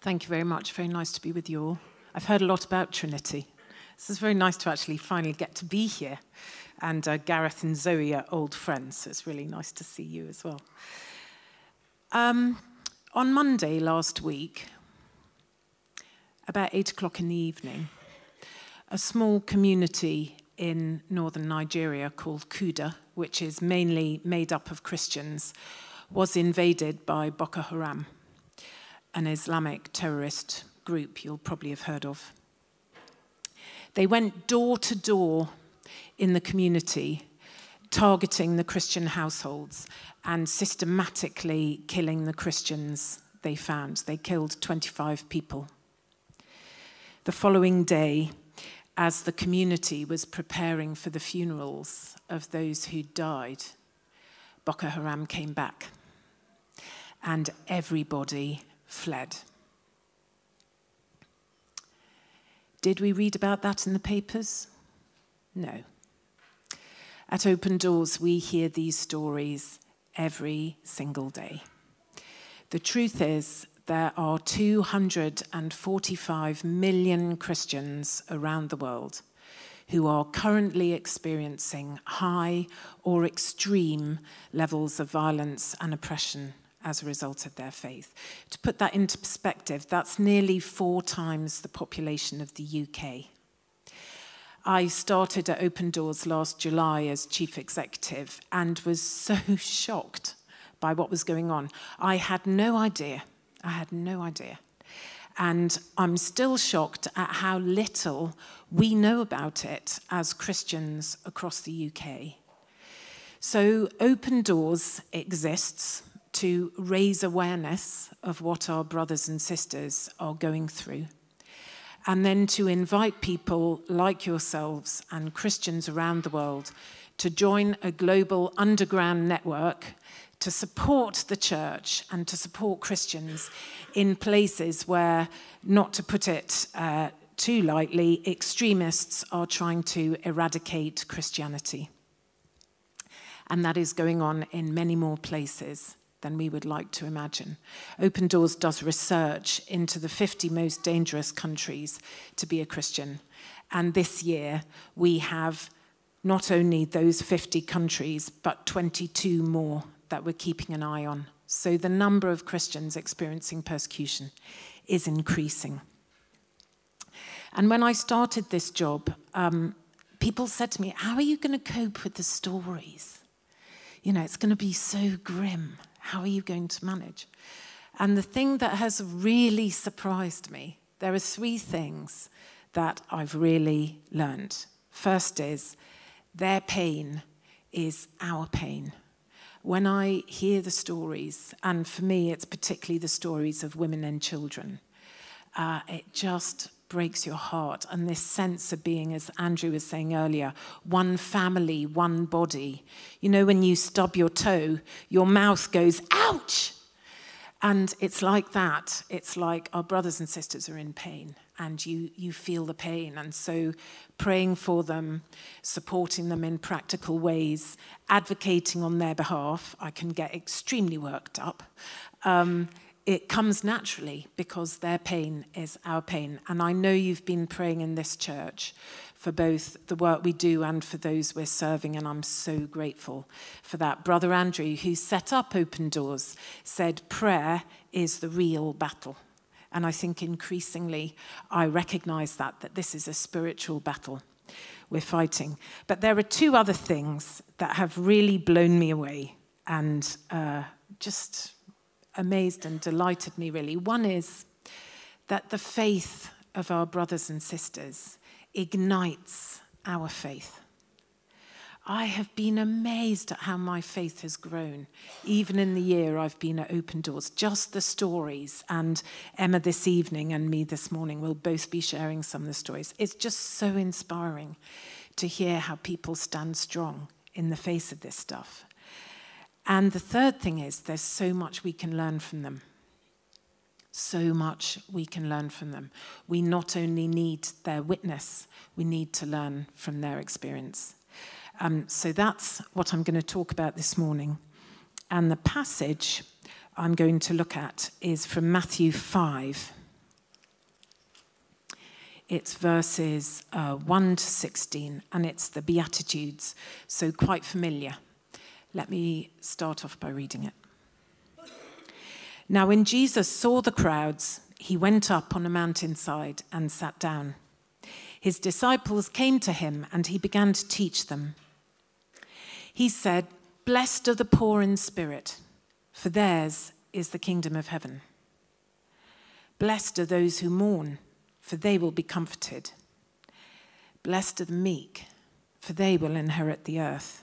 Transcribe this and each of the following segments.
Thank you very much. Very nice to be with you all. I've heard a lot about Trinity. This is very nice to actually finally get to be here. And uh, Gareth and Zoe are old friends, so it's really nice to see you as well. Um, on Monday last week, about eight o'clock in the evening, a small community in northern Nigeria called Kuda, which is mainly made up of Christians, was invaded by Boko Haram, an Islamic terrorist group you'll probably have heard of. They went door to door in the community, targeting the Christian households and systematically killing the Christians they found. They killed 25 people. The following day, as the community was preparing for the funerals of those who died, Boko Haram came back and everybody fled. Did we read about that in the papers? No. At Open Doors, we hear these stories every single day. The truth is, there are 245 million Christians around the world who are currently experiencing high or extreme levels of violence and oppression as a result of their faith. To put that into perspective, that's nearly four times the population of the UK. I started at Open Doors last July as chief executive and was so shocked by what was going on. I had no idea I had no idea. And I'm still shocked at how little we know about it as Christians across the UK. So, Open Doors exists to raise awareness of what our brothers and sisters are going through, and then to invite people like yourselves and Christians around the world to join a global underground network to support the church and to support Christians in places where, not to put it uh, too lightly, extremists are trying to eradicate Christianity. And that is going on in many more places than we would like to imagine. Open Doors does research into the 50 most dangerous countries to be a Christian. And this year, we have not only those 50 countries, but 22 more that we're keeping an eye on. So the number of Christians experiencing persecution is increasing. And when I started this job, um, people said to me, How are you going to cope with the stories? You know, it's going to be so grim. How are you going to manage? And the thing that has really surprised me, there are three things that I've really learned. First is their pain is our pain when I hear the stories, and for me, it's particularly the stories of women and children, uh, it just breaks your heart. And this sense of being, as Andrew was saying earlier, one family, one body. You know, when you stub your toe, your mouth goes, ouch! And it's like that. It's like our brothers and sisters are in pain and you, you feel the pain. And so praying for them, supporting them in practical ways, advocating on their behalf, I can get extremely worked up. Um, it comes naturally because their pain is our pain. And I know you've been praying in this church for both the work we do and for those we're serving, and I'm so grateful for that. Brother Andrew, who set up Open Doors, said prayer is the real battle. And I think increasingly I recognize that, that this is a spiritual battle we're fighting. But there are two other things that have really blown me away and uh, just amazed and delighted me, really. One is that the faith of our brothers and sisters ignites our faith. I have been amazed at how my faith has grown, even in the year I've been at Open Doors. Just the stories, and Emma this evening and me this morning will both be sharing some of the stories. It's just so inspiring to hear how people stand strong in the face of this stuff. And the third thing is, there's so much we can learn from them. So much we can learn from them. We not only need their witness, we need to learn from their experience. Um, so that's what I'm going to talk about this morning. And the passage I'm going to look at is from Matthew 5. It's verses uh, 1 to 16, and it's the Beatitudes, so quite familiar. Let me start off by reading it. Now, when Jesus saw the crowds, he went up on a mountainside and sat down. His disciples came to him, and he began to teach them. He said, Blessed are the poor in spirit, for theirs is the kingdom of heaven. Blessed are those who mourn, for they will be comforted. Blessed are the meek, for they will inherit the earth.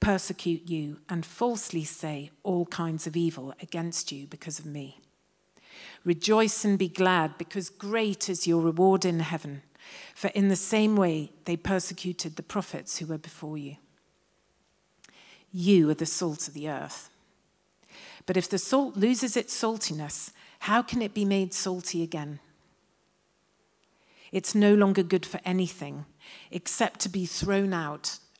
persecute you, and falsely say all kinds of evil against you because of me. Rejoice and be glad, because great is your reward in heaven. For in the same way they persecuted the prophets who were before you. You are the salt of the earth. But if the salt loses its saltiness, how can it be made salty again? It's no longer good for anything except to be thrown out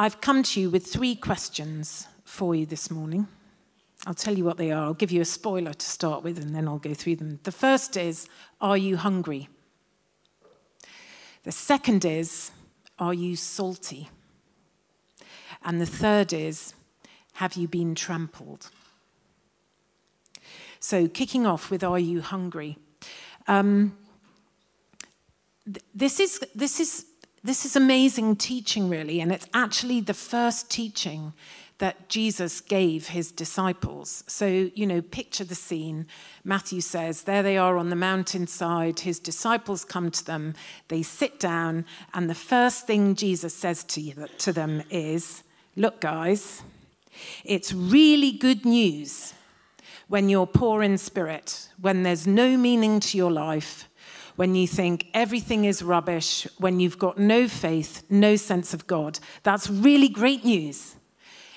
I've come to you with three questions for you this morning. I'll tell you what they are. I'll give you a spoiler to start with, and then I'll go through them. The first is Are you hungry? The second is Are you salty? And the third is Have you been trampled? So, kicking off with Are you hungry? Um, th- this, is, this, is, this is amazing teaching, really, and it's actually the first teaching that Jesus gave his disciples. So, you know, picture the scene. Matthew says, There they are on the mountainside. His disciples come to them. They sit down, and the first thing Jesus says to, you, to them is, Look, guys, it's really good news when you're poor in spirit, when there's no meaning to your life, when you think everything is rubbish, when you've got no faith, no sense of God. That's really great news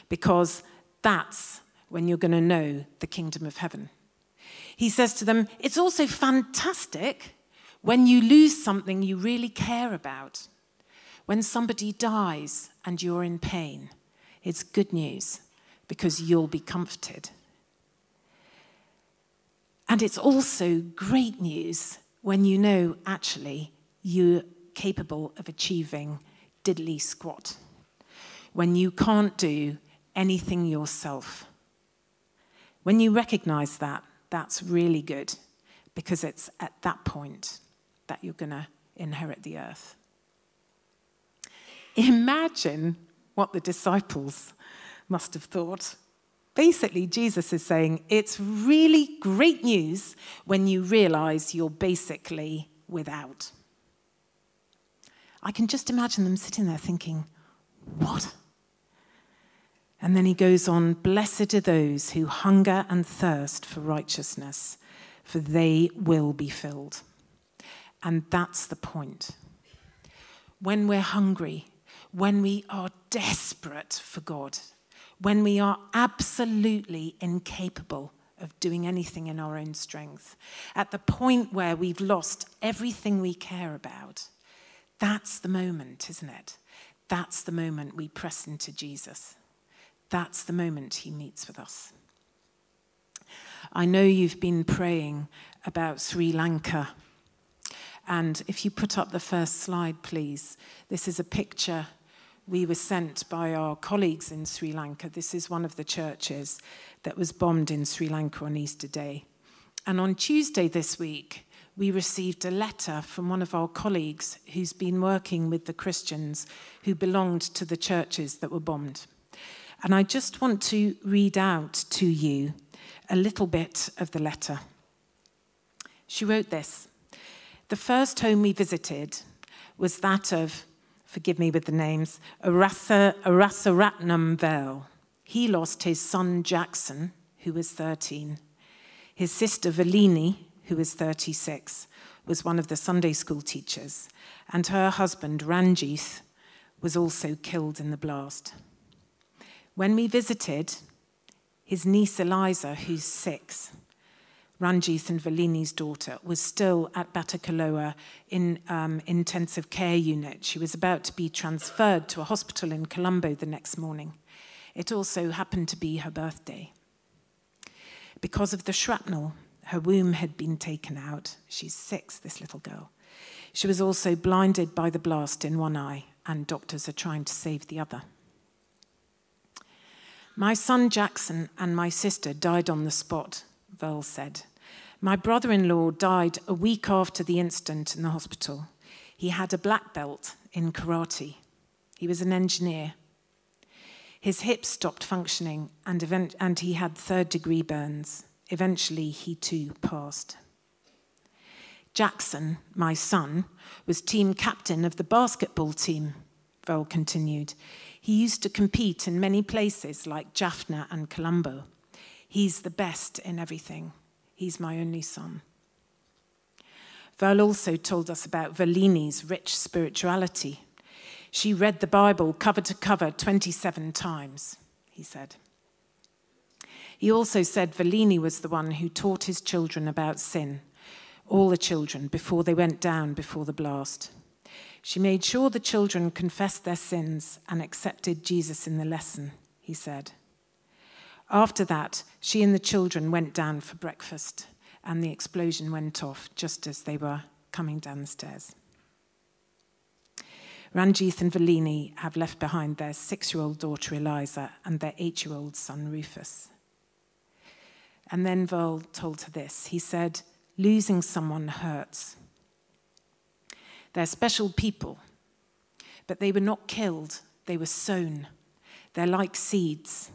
because that's when you're going to know the kingdom of heaven. He says to them, It's also fantastic when you lose something you really care about. When somebody dies and you're in pain, it's good news because you'll be comforted. And it's also great news when you know actually you're capable of achieving diddly squat. When you can't do anything yourself. When you recognize that, that's really good because it's at that point that you're going to inherit the earth. Imagine what the disciples must have thought. Basically, Jesus is saying it's really great news when you realize you're basically without. I can just imagine them sitting there thinking, What? And then he goes on Blessed are those who hunger and thirst for righteousness, for they will be filled. And that's the point. When we're hungry, when we are desperate for God, when we are absolutely incapable of doing anything in our own strength, at the point where we've lost everything we care about, that's the moment, isn't it? That's the moment we press into Jesus. That's the moment he meets with us. I know you've been praying about Sri Lanka. And if you put up the first slide, please, this is a picture we were sent by our colleagues in Sri Lanka. This is one of the churches that was bombed in Sri Lanka on Easter Day. And on Tuesday this week, we received a letter from one of our colleagues who's been working with the Christians who belonged to the churches that were bombed. And I just want to read out to you a little bit of the letter. She wrote this The first home we visited was that of, forgive me with the names, Arasa, Arasaratnam Vale. He lost his son Jackson, who was 13. His sister Valini, who was 36, was one of the Sunday school teachers, and her husband Ranjith was also killed in the blast. When we visited, his niece Eliza, who's six, Ranjith and Valini's daughter, was still at Batticaloa in um, intensive care unit. She was about to be transferred to a hospital in Colombo the next morning. It also happened to be her birthday. Because of the shrapnel, her womb had been taken out. She's six, this little girl. She was also blinded by the blast in one eye, and doctors are trying to save the other. My son Jackson and my sister died on the spot, Verl said. My brother in law died a week after the incident in the hospital. He had a black belt in karate. He was an engineer. His hips stopped functioning and, event- and he had third degree burns. Eventually, he too passed. Jackson, my son, was team captain of the basketball team, Verl continued. He used to compete in many places like Jaffna and Colombo. He's the best in everything. He's my only son. Verl also told us about Valini's rich spirituality. She read the Bible cover to cover 27 times, he said. He also said Valini was the one who taught his children about sin, all the children, before they went down before the blast. She made sure the children confessed their sins and accepted Jesus in the lesson, he said. After that, she and the children went down for breakfast, and the explosion went off just as they were coming down the stairs. Ranjith and Valini have left behind their six year old daughter Eliza and their eight year old son Rufus. And then Verl told her this. He said, Losing someone hurts. They're special people, but they were not killed, they were sown. They're like seeds,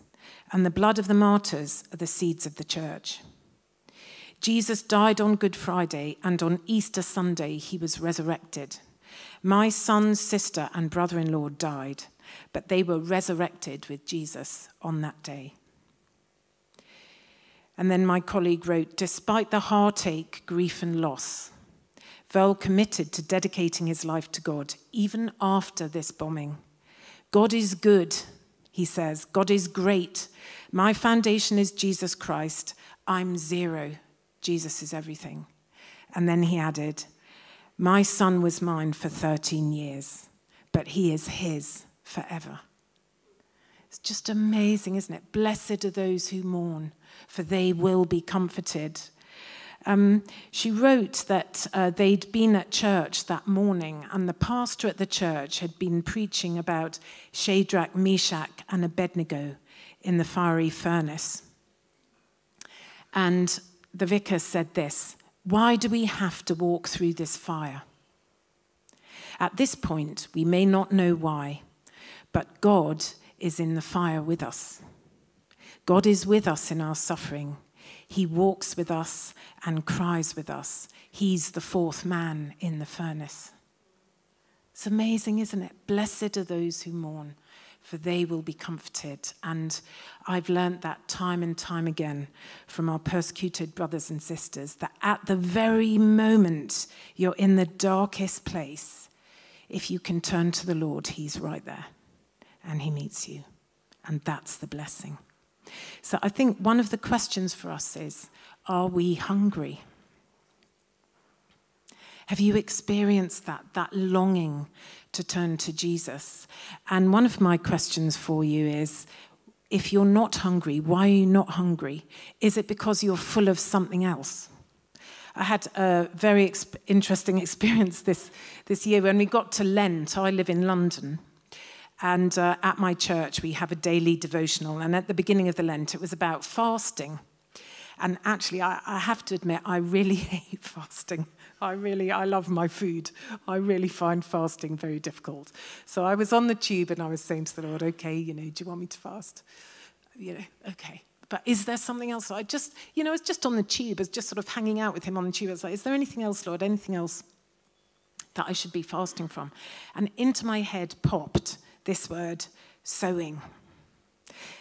and the blood of the martyrs are the seeds of the church. Jesus died on Good Friday, and on Easter Sunday, he was resurrected. My son's sister and brother in law died, but they were resurrected with Jesus on that day. And then my colleague wrote Despite the heartache, grief, and loss, Verl committed to dedicating his life to God, even after this bombing. God is good, he says. God is great. My foundation is Jesus Christ. I'm zero. Jesus is everything. And then he added, My son was mine for 13 years, but he is his forever. It's just amazing, isn't it? Blessed are those who mourn, for they will be comforted. Um, she wrote that uh, they'd been at church that morning, and the pastor at the church had been preaching about Shadrach, Meshach, and Abednego in the fiery furnace. And the vicar said this Why do we have to walk through this fire? At this point, we may not know why, but God is in the fire with us. God is with us in our suffering. He walks with us and cries with us. He's the fourth man in the furnace. It's amazing, isn't it? Blessed are those who mourn, for they will be comforted. And I've learned that time and time again from our persecuted brothers and sisters that at the very moment you're in the darkest place, if you can turn to the Lord, He's right there and He meets you. And that's the blessing. So I think one of the questions for us is are we hungry? Have you experienced that, that longing to turn to Jesus? And one of my questions for you is if you're not hungry, why are you not hungry? Is it because you're full of something else? I had a very exp- interesting experience this, this year when we got to Lent. I live in London. And uh, at my church, we have a daily devotional. And at the beginning of the Lent, it was about fasting. And actually, I, I have to admit, I really hate fasting. I really, I love my food. I really find fasting very difficult. So I was on the tube and I was saying to the Lord, okay, you know, do you want me to fast? You know, okay. But is there something else? I just, you know, I was just on the tube, I was just sort of hanging out with him on the tube. I was like, is there anything else, Lord? Anything else that I should be fasting from? And into my head popped this word, sewing.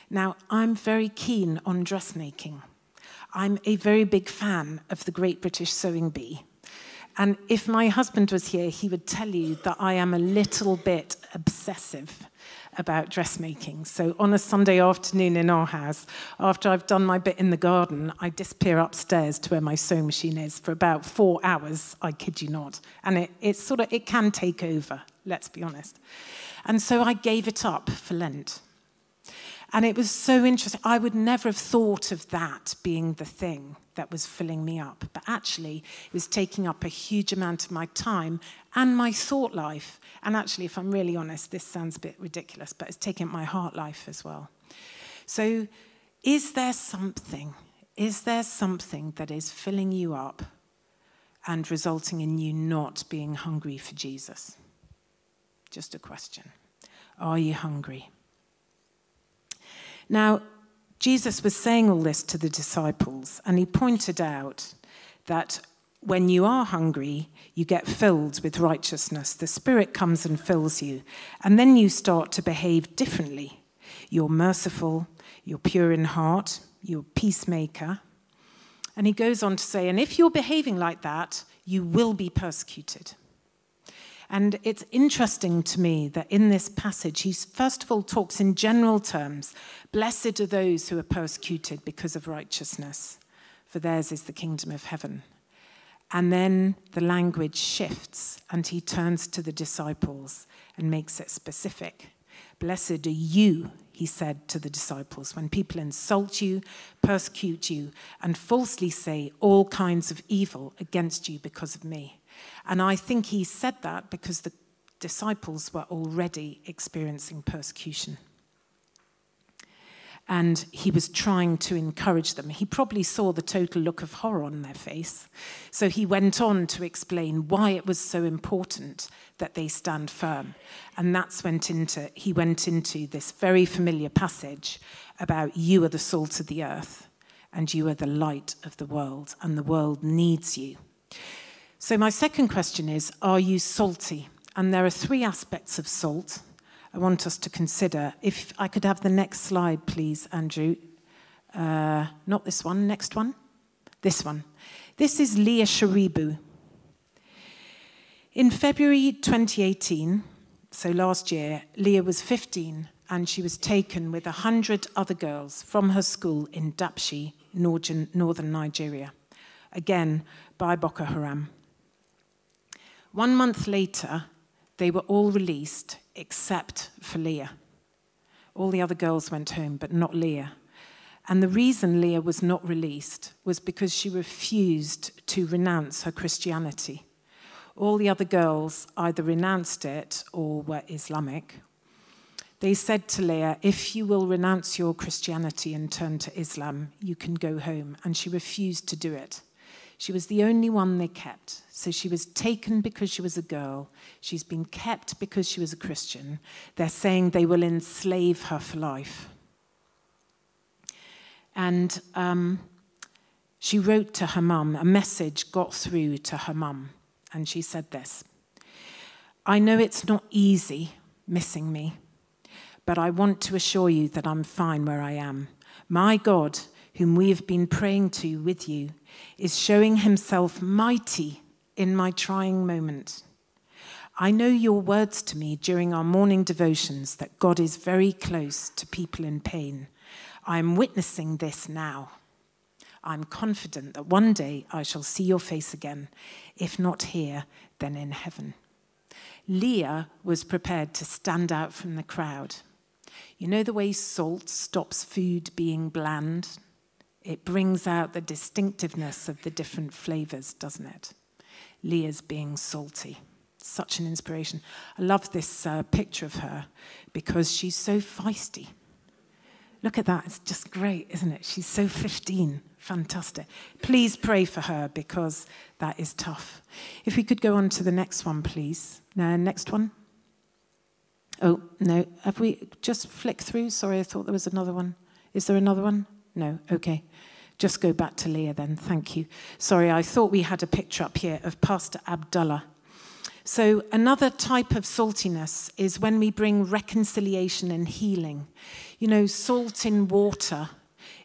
Now, I'm very keen on dressmaking. I'm a very big fan of the Great British Sewing Bee. And if my husband was here, he would tell you that I am a little bit obsessive about dressmaking. So on a Sunday afternoon in our house, after I've done my bit in the garden, I disappear upstairs to where my sewing machine is for about four hours, I kid you not. And it, it sort of, it can take over, let's be honest. And so I gave it up for Lent. And it was so interesting. I would never have thought of that being the thing that was filling me up. But actually, it was taking up a huge amount of my time and my thought life. And actually, if I'm really honest, this sounds a bit ridiculous, but it's taking up my heart life as well. So, is there something, is there something that is filling you up and resulting in you not being hungry for Jesus? Just a question. Are you hungry? Now, Jesus was saying all this to the disciples, and he pointed out that when you are hungry, you get filled with righteousness. The Spirit comes and fills you, and then you start to behave differently. You're merciful, you're pure in heart, you're peacemaker. And he goes on to say, and if you're behaving like that, you will be persecuted. And it's interesting to me that in this passage, he first of all talks in general terms Blessed are those who are persecuted because of righteousness, for theirs is the kingdom of heaven. And then the language shifts, and he turns to the disciples and makes it specific. Blessed are you, he said to the disciples, when people insult you, persecute you, and falsely say all kinds of evil against you because of me. And I think he said that because the disciples were already experiencing persecution. And he was trying to encourage them. He probably saw the total look of horror on their face. So he went on to explain why it was so important that they stand firm. And that's went into, he went into this very familiar passage about you are the salt of the earth and you are the light of the world, and the world needs you. So, my second question is Are you salty? And there are three aspects of salt I want us to consider. If I could have the next slide, please, Andrew. Uh, not this one, next one. This one. This is Leah Sharibu. In February 2018, so last year, Leah was 15 and she was taken with 100 other girls from her school in Dapchi, northern Nigeria, again by Boko Haram. One month later, they were all released except for Leah. All the other girls went home, but not Leah. And the reason Leah was not released was because she refused to renounce her Christianity. All the other girls either renounced it or were Islamic. They said to Leah, If you will renounce your Christianity and turn to Islam, you can go home. And she refused to do it. She was the only one they kept. So she was taken because she was a girl. She's been kept because she was a Christian. They're saying they will enslave her for life. And um, she wrote to her mum, a message got through to her mum. And she said this I know it's not easy missing me, but I want to assure you that I'm fine where I am. My God, whom we have been praying to with you, is showing himself mighty in my trying moment. I know your words to me during our morning devotions that God is very close to people in pain. I am witnessing this now. I'm confident that one day I shall see your face again, if not here, then in heaven. Leah was prepared to stand out from the crowd. You know the way salt stops food being bland? It brings out the distinctiveness of the different flavors, doesn't it? Leah's being salty. Such an inspiration. I love this uh, picture of her because she's so feisty. Look at that. It's just great, isn't it? She's so 15. Fantastic. Please pray for her because that is tough. If we could go on to the next one, please. Now, next one. Oh, no. Have we just flicked through? Sorry, I thought there was another one. Is there another one? No. Okay. Just go back to Leah then. Thank you. Sorry, I thought we had a picture up here of Pastor Abdullah. So, another type of saltiness is when we bring reconciliation and healing. You know, salt in water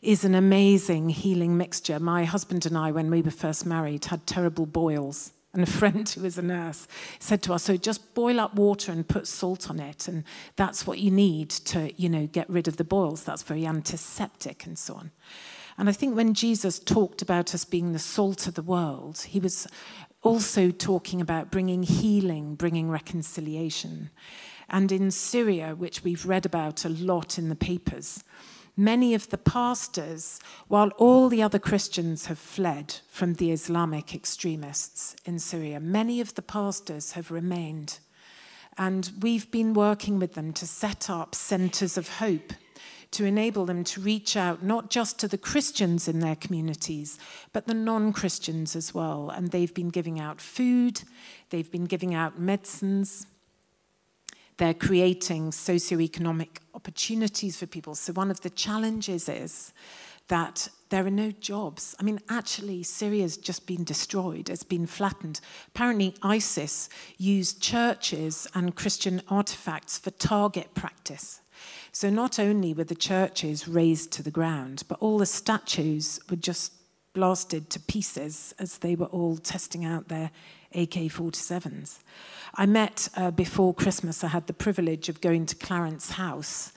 is an amazing healing mixture. My husband and I, when we were first married, had terrible boils. And a friend who was a nurse said to us, So just boil up water and put salt on it. And that's what you need to, you know, get rid of the boils. That's very antiseptic and so on. And I think when Jesus talked about us being the salt of the world, he was also talking about bringing healing, bringing reconciliation. And in Syria, which we've read about a lot in the papers, many of the pastors, while all the other Christians have fled from the Islamic extremists in Syria, many of the pastors have remained. And we've been working with them to set up centers of hope to enable them to reach out not just to the Christians in their communities, but the non Christians as well. And they've been giving out food, they've been giving out medicines. They're creating socioeconomic opportunities for people. So, one of the challenges is that there are no jobs. I mean, actually, Syria's just been destroyed, it's been flattened. Apparently, ISIS used churches and Christian artifacts for target practice. So not only were the churches razed to the ground, but all the statues were just blasted to pieces as they were all testing out their AK 47s. I met uh, before Christmas, I had the privilege of going to Clarence House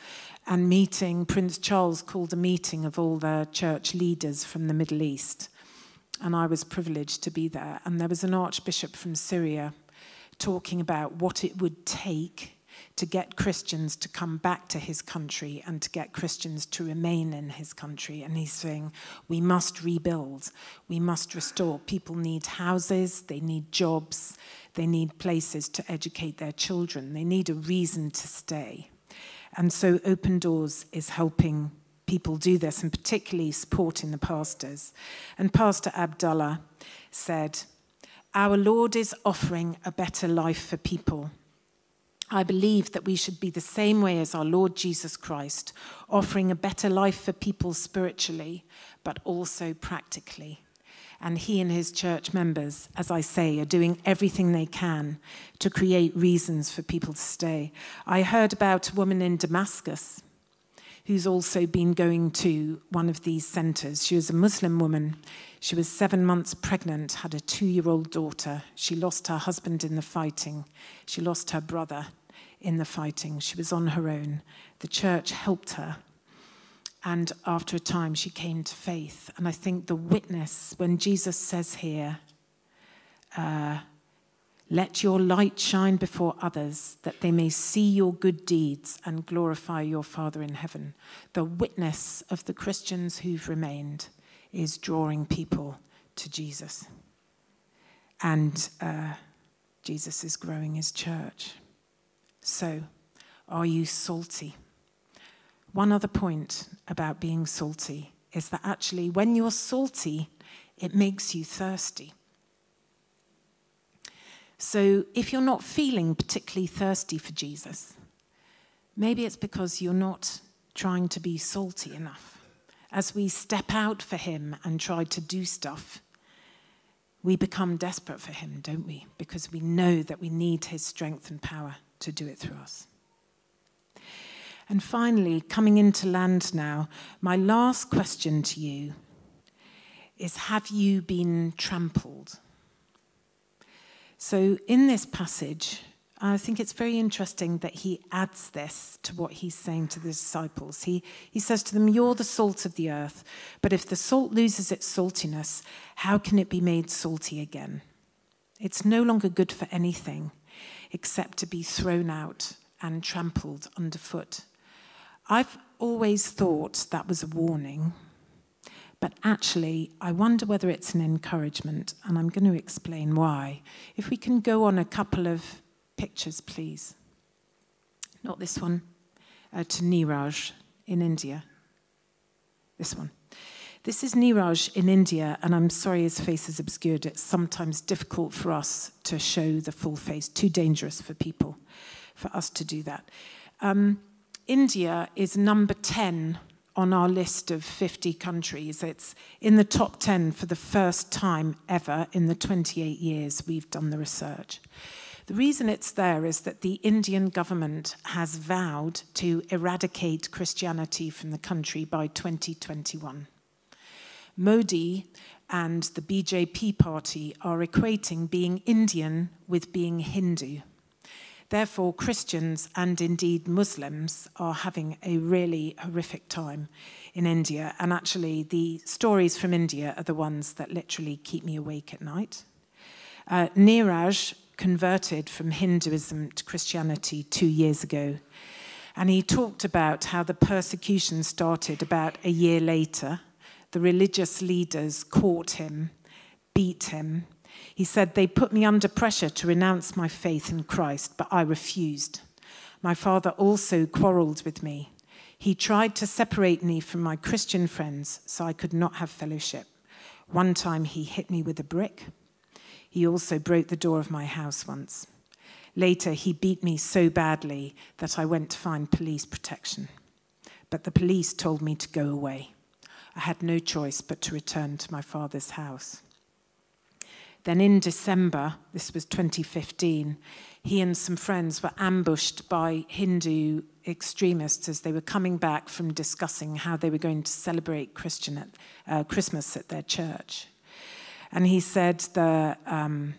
and meeting Prince Charles, called a meeting of all the church leaders from the Middle East. And I was privileged to be there. And there was an archbishop from Syria talking about what it would take to get Christians to come back to his country and to get Christians to remain in his country. And he's saying, we must rebuild, we must restore. People need houses, they need jobs, they need places to educate their children, they need a reason to stay. And so Open Doors is helping people do this and particularly supporting the pastors. And Pastor Abdullah said, Our Lord is offering a better life for people. I believe that we should be the same way as our Lord Jesus Christ, offering a better life for people spiritually, but also practically. And he and his church members, as I say, are doing everything they can to create reasons for people to stay. I heard about a woman in Damascus who's also been going to one of these centers. She was a Muslim woman. She was seven months pregnant, had a two year old daughter. She lost her husband in the fighting, she lost her brother in the fighting. She was on her own. The church helped her. And after a time, she came to faith. And I think the witness, when Jesus says here, uh, let your light shine before others, that they may see your good deeds and glorify your Father in heaven. The witness of the Christians who've remained is drawing people to Jesus. And uh, Jesus is growing his church. So, are you salty? One other point about being salty is that actually, when you're salty, it makes you thirsty. So if you're not feeling particularly thirsty for Jesus, maybe it's because you're not trying to be salty enough. As we step out for him and try to do stuff, we become desperate for him, don't we? Because we know that we need his strength and power to do it through us. And finally, coming into land now, my last question to you is Have you been trampled? So, in this passage, I think it's very interesting that he adds this to what he's saying to the disciples. He, he says to them, You're the salt of the earth, but if the salt loses its saltiness, how can it be made salty again? It's no longer good for anything except to be thrown out and trampled underfoot. I've always thought that was a warning but actually, I wonder whether it's an encouragement, and I'm going to explain why. If we can go on a couple of pictures, please. Not this one, uh, to Niraj in India. This one. This is Niraj in India, and I'm sorry his face is obscured. It's sometimes difficult for us to show the full face, too dangerous for people, for us to do that. Um, India is number 10 on our list of 50 countries. It's in the top 10 for the first time ever in the 28 years we've done the research. The reason it's there is that the Indian government has vowed to eradicate Christianity from the country by 2021. Modi and the BJP party are equating being Indian with being Hindu. Therefore, Christians and indeed Muslims are having a really horrific time in India. And actually, the stories from India are the ones that literally keep me awake at night. Uh, Niraj converted from Hinduism to Christianity two years ago. And he talked about how the persecution started about a year later the religious leaders caught him, beat him. He said, They put me under pressure to renounce my faith in Christ, but I refused. My father also quarreled with me. He tried to separate me from my Christian friends so I could not have fellowship. One time he hit me with a brick. He also broke the door of my house once. Later, he beat me so badly that I went to find police protection. But the police told me to go away. I had no choice but to return to my father's house. Then in December, this was 2015, he and some friends were ambushed by Hindu extremists as they were coming back from discussing how they were going to celebrate Christian at, uh, Christmas at their church. And he said the, um,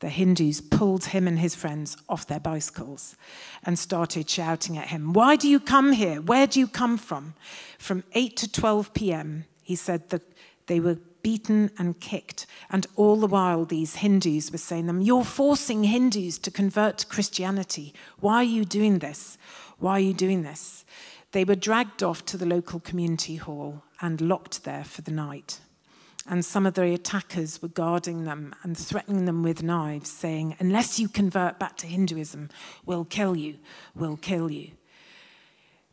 the Hindus pulled him and his friends off their bicycles and started shouting at him, Why do you come here? Where do you come from? From 8 to 12 p.m., he said that they were beaten and kicked. And all the while, these Hindus were saying to them, You're forcing Hindus to convert to Christianity. Why are you doing this? Why are you doing this? They were dragged off to the local community hall and locked there for the night and some of the attackers were guarding them and threatening them with knives, saying, Unless you convert back to Hinduism, we'll kill you, we'll kill you.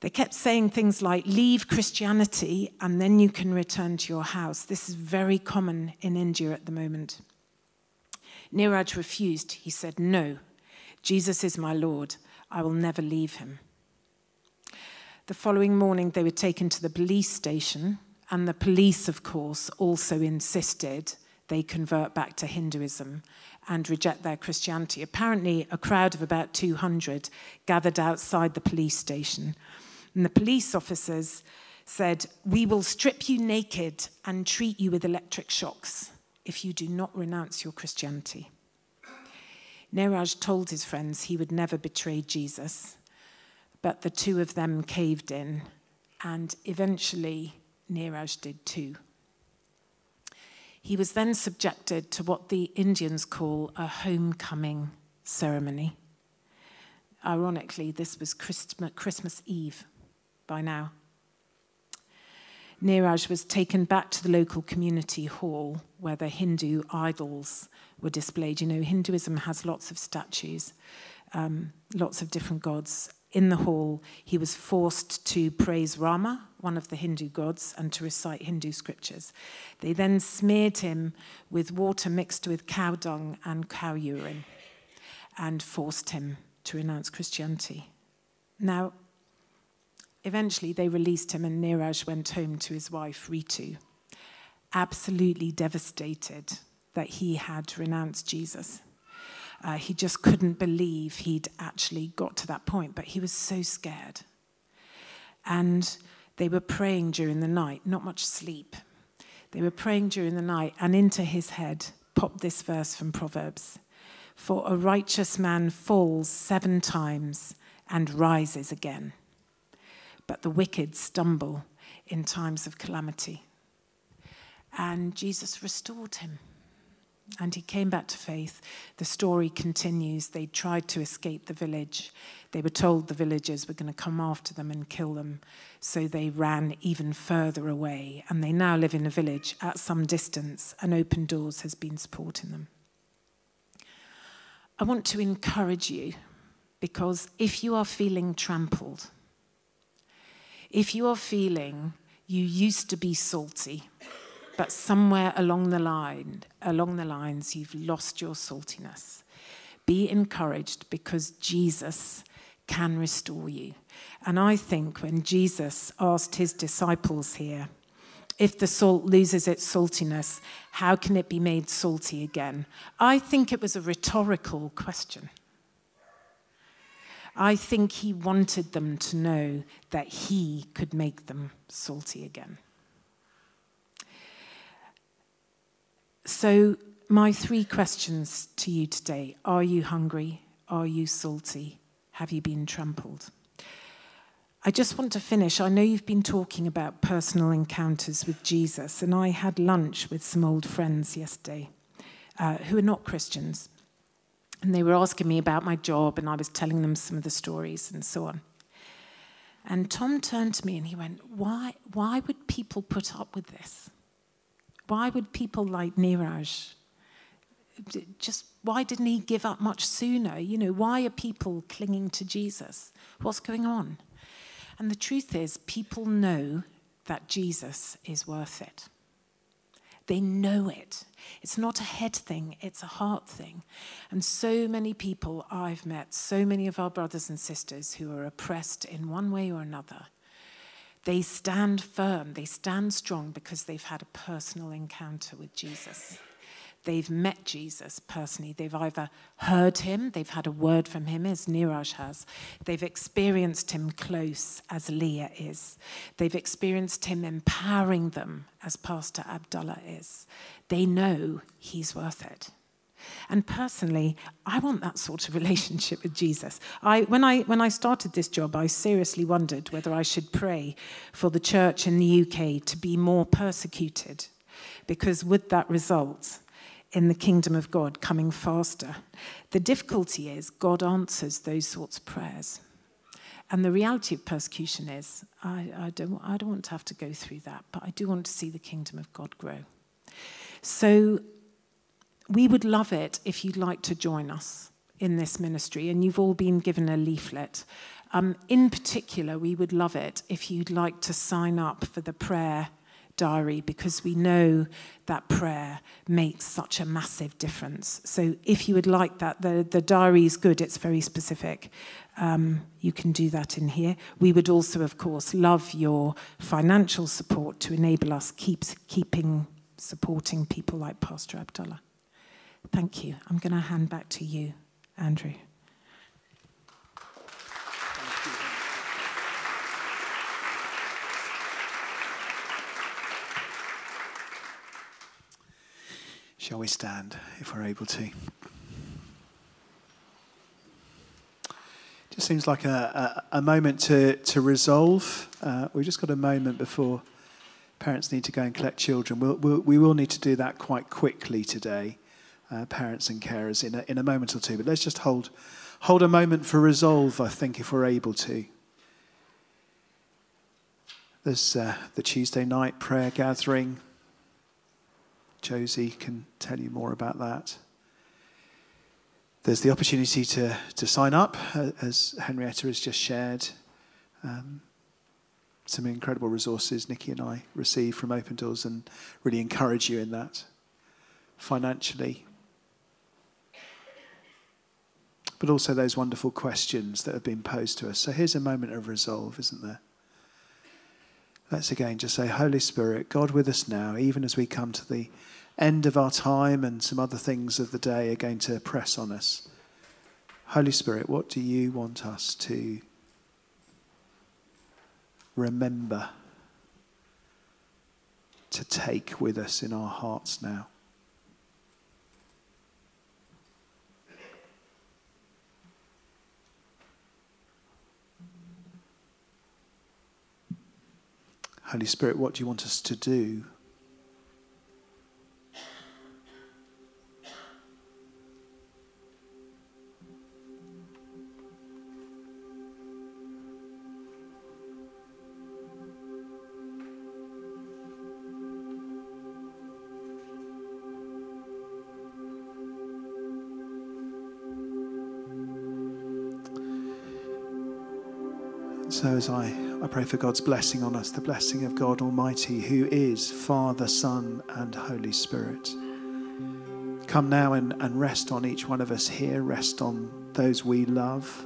They kept saying things like, Leave Christianity and then you can return to your house. This is very common in India at the moment. Niraj refused. He said, No, Jesus is my Lord. I will never leave him. The following morning, they were taken to the police station and the police, of course, also insisted they convert back to Hinduism and reject their Christianity. Apparently, a crowd of about 200 gathered outside the police station. And the police officers said, We will strip you naked and treat you with electric shocks if you do not renounce your Christianity. Niraj told his friends he would never betray Jesus, but the two of them caved in, and eventually Niraj did too. He was then subjected to what the Indians call a homecoming ceremony. Ironically, this was Christmas Eve by now. Niraj was taken back to the local community hall where the Hindu idols were displayed. You know, Hinduism has lots of statues, um, lots of different gods, in the hall, he was forced to praise Rama, one of the Hindu gods, and to recite Hindu scriptures. They then smeared him with water mixed with cow dung and cow urine and forced him to renounce Christianity. Now, eventually they released him, and Niraj went home to his wife, Ritu, absolutely devastated that he had renounced Jesus. Uh, he just couldn't believe he'd actually got to that point, but he was so scared. And they were praying during the night, not much sleep. They were praying during the night, and into his head popped this verse from Proverbs For a righteous man falls seven times and rises again, but the wicked stumble in times of calamity. And Jesus restored him. And he came back to faith. The story continues. They tried to escape the village. They were told the villagers were going to come after them and kill them. So they ran even further away. And they now live in a village at some distance, and Open Doors has been supporting them. I want to encourage you because if you are feeling trampled, if you are feeling You used to be salty, but somewhere along the line, along the lines, you've lost your saltiness. Be encouraged because Jesus can restore you. And I think when Jesus asked his disciples here, if the salt loses its saltiness, how can it be made salty again? I think it was a rhetorical question. I think he wanted them to know that he could make them salty again. So, my three questions to you today are you hungry? Are you salty? Have you been trampled? I just want to finish. I know you've been talking about personal encounters with Jesus, and I had lunch with some old friends yesterday uh, who are not Christians. And they were asking me about my job, and I was telling them some of the stories and so on. And Tom turned to me and he went, Why, why would people put up with this? Why would people like Niraj just why didn't he give up much sooner? You know, why are people clinging to Jesus? What's going on? And the truth is, people know that Jesus is worth it. They know it. It's not a head thing, it's a heart thing. And so many people I've met, so many of our brothers and sisters who are oppressed in one way or another, they stand firm, they stand strong because they've had a personal encounter with Jesus they've met Jesus personally. They've either heard him, they've had a word from him, as Niraj has. They've experienced him close, as Leah is. They've experienced him empowering them, as Pastor Abdullah is. They know he's worth it. And personally, I want that sort of relationship with Jesus. I, when, I, when I started this job, I seriously wondered whether I should pray for the church in the UK to be more persecuted, because would that result in the kingdom of God coming faster. The difficulty is God answers those sorts of prayers. And the reality of persecution is I, I, don't, I don't want to have to go through that, but I do want to see the kingdom of God grow. So we would love it if you'd like to join us in this ministry, and you've all been given a leaflet. Um, in particular, we would love it if you'd like to sign up for the prayer diary because we know that prayer makes such a massive difference. So if you would like that, the, the diary is good, it's very specific. Um, you can do that in here. We would also, of course, love your financial support to enable us keep keeping supporting people like Pastor Abdullah. Thank you. I'm going to hand back to you, Andrew. Shall we stand if we're able to? Just seems like a, a, a moment to, to resolve. Uh, we've just got a moment before parents need to go and collect children. We'll, we'll we will need to do that quite quickly today, uh, parents and carers, in a, in a moment or two. But let's just hold, hold a moment for resolve, I think, if we're able to. There's uh, the Tuesday night prayer gathering. Josie can tell you more about that. There's the opportunity to, to sign up, uh, as Henrietta has just shared. Um, some incredible resources Nikki and I receive from Open Doors and really encourage you in that financially. But also those wonderful questions that have been posed to us. So here's a moment of resolve, isn't there? Let's again just say, Holy Spirit, God with us now, even as we come to the end of our time and some other things of the day are going to press on us. Holy Spirit, what do you want us to remember, to take with us in our hearts now? Holy Spirit, what do you want us to do? So as I, I pray for God's blessing on us, the blessing of God Almighty, who is Father, Son, and Holy Spirit. Come now and, and rest on each one of us here, rest on those we love,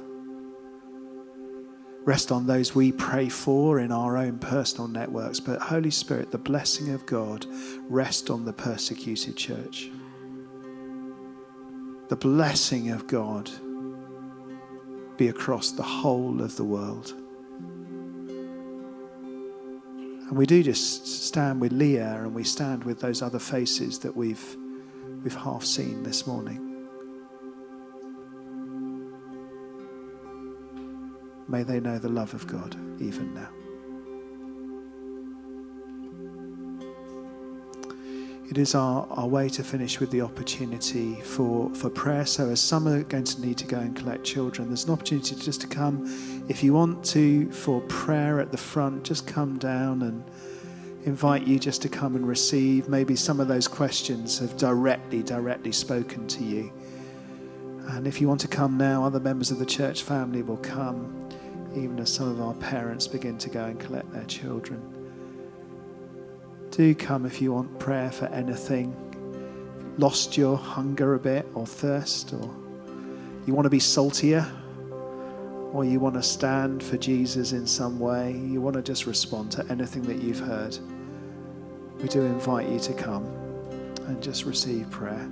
rest on those we pray for in our own personal networks. But Holy Spirit, the blessing of God, rest on the persecuted church. The blessing of God be across the whole of the world. And we do just stand with Leah and we stand with those other faces that we've, we've half seen this morning. May they know the love of God even now. It is our, our way to finish with the opportunity for, for prayer. So, as some are going to need to go and collect children, there's an opportunity just to come. If you want to, for prayer at the front, just come down and invite you just to come and receive. Maybe some of those questions have directly, directly spoken to you. And if you want to come now, other members of the church family will come, even as some of our parents begin to go and collect their children. Do come if you want prayer for anything. Lost your hunger a bit or thirst, or you want to be saltier, or you want to stand for Jesus in some way. You want to just respond to anything that you've heard. We do invite you to come and just receive prayer.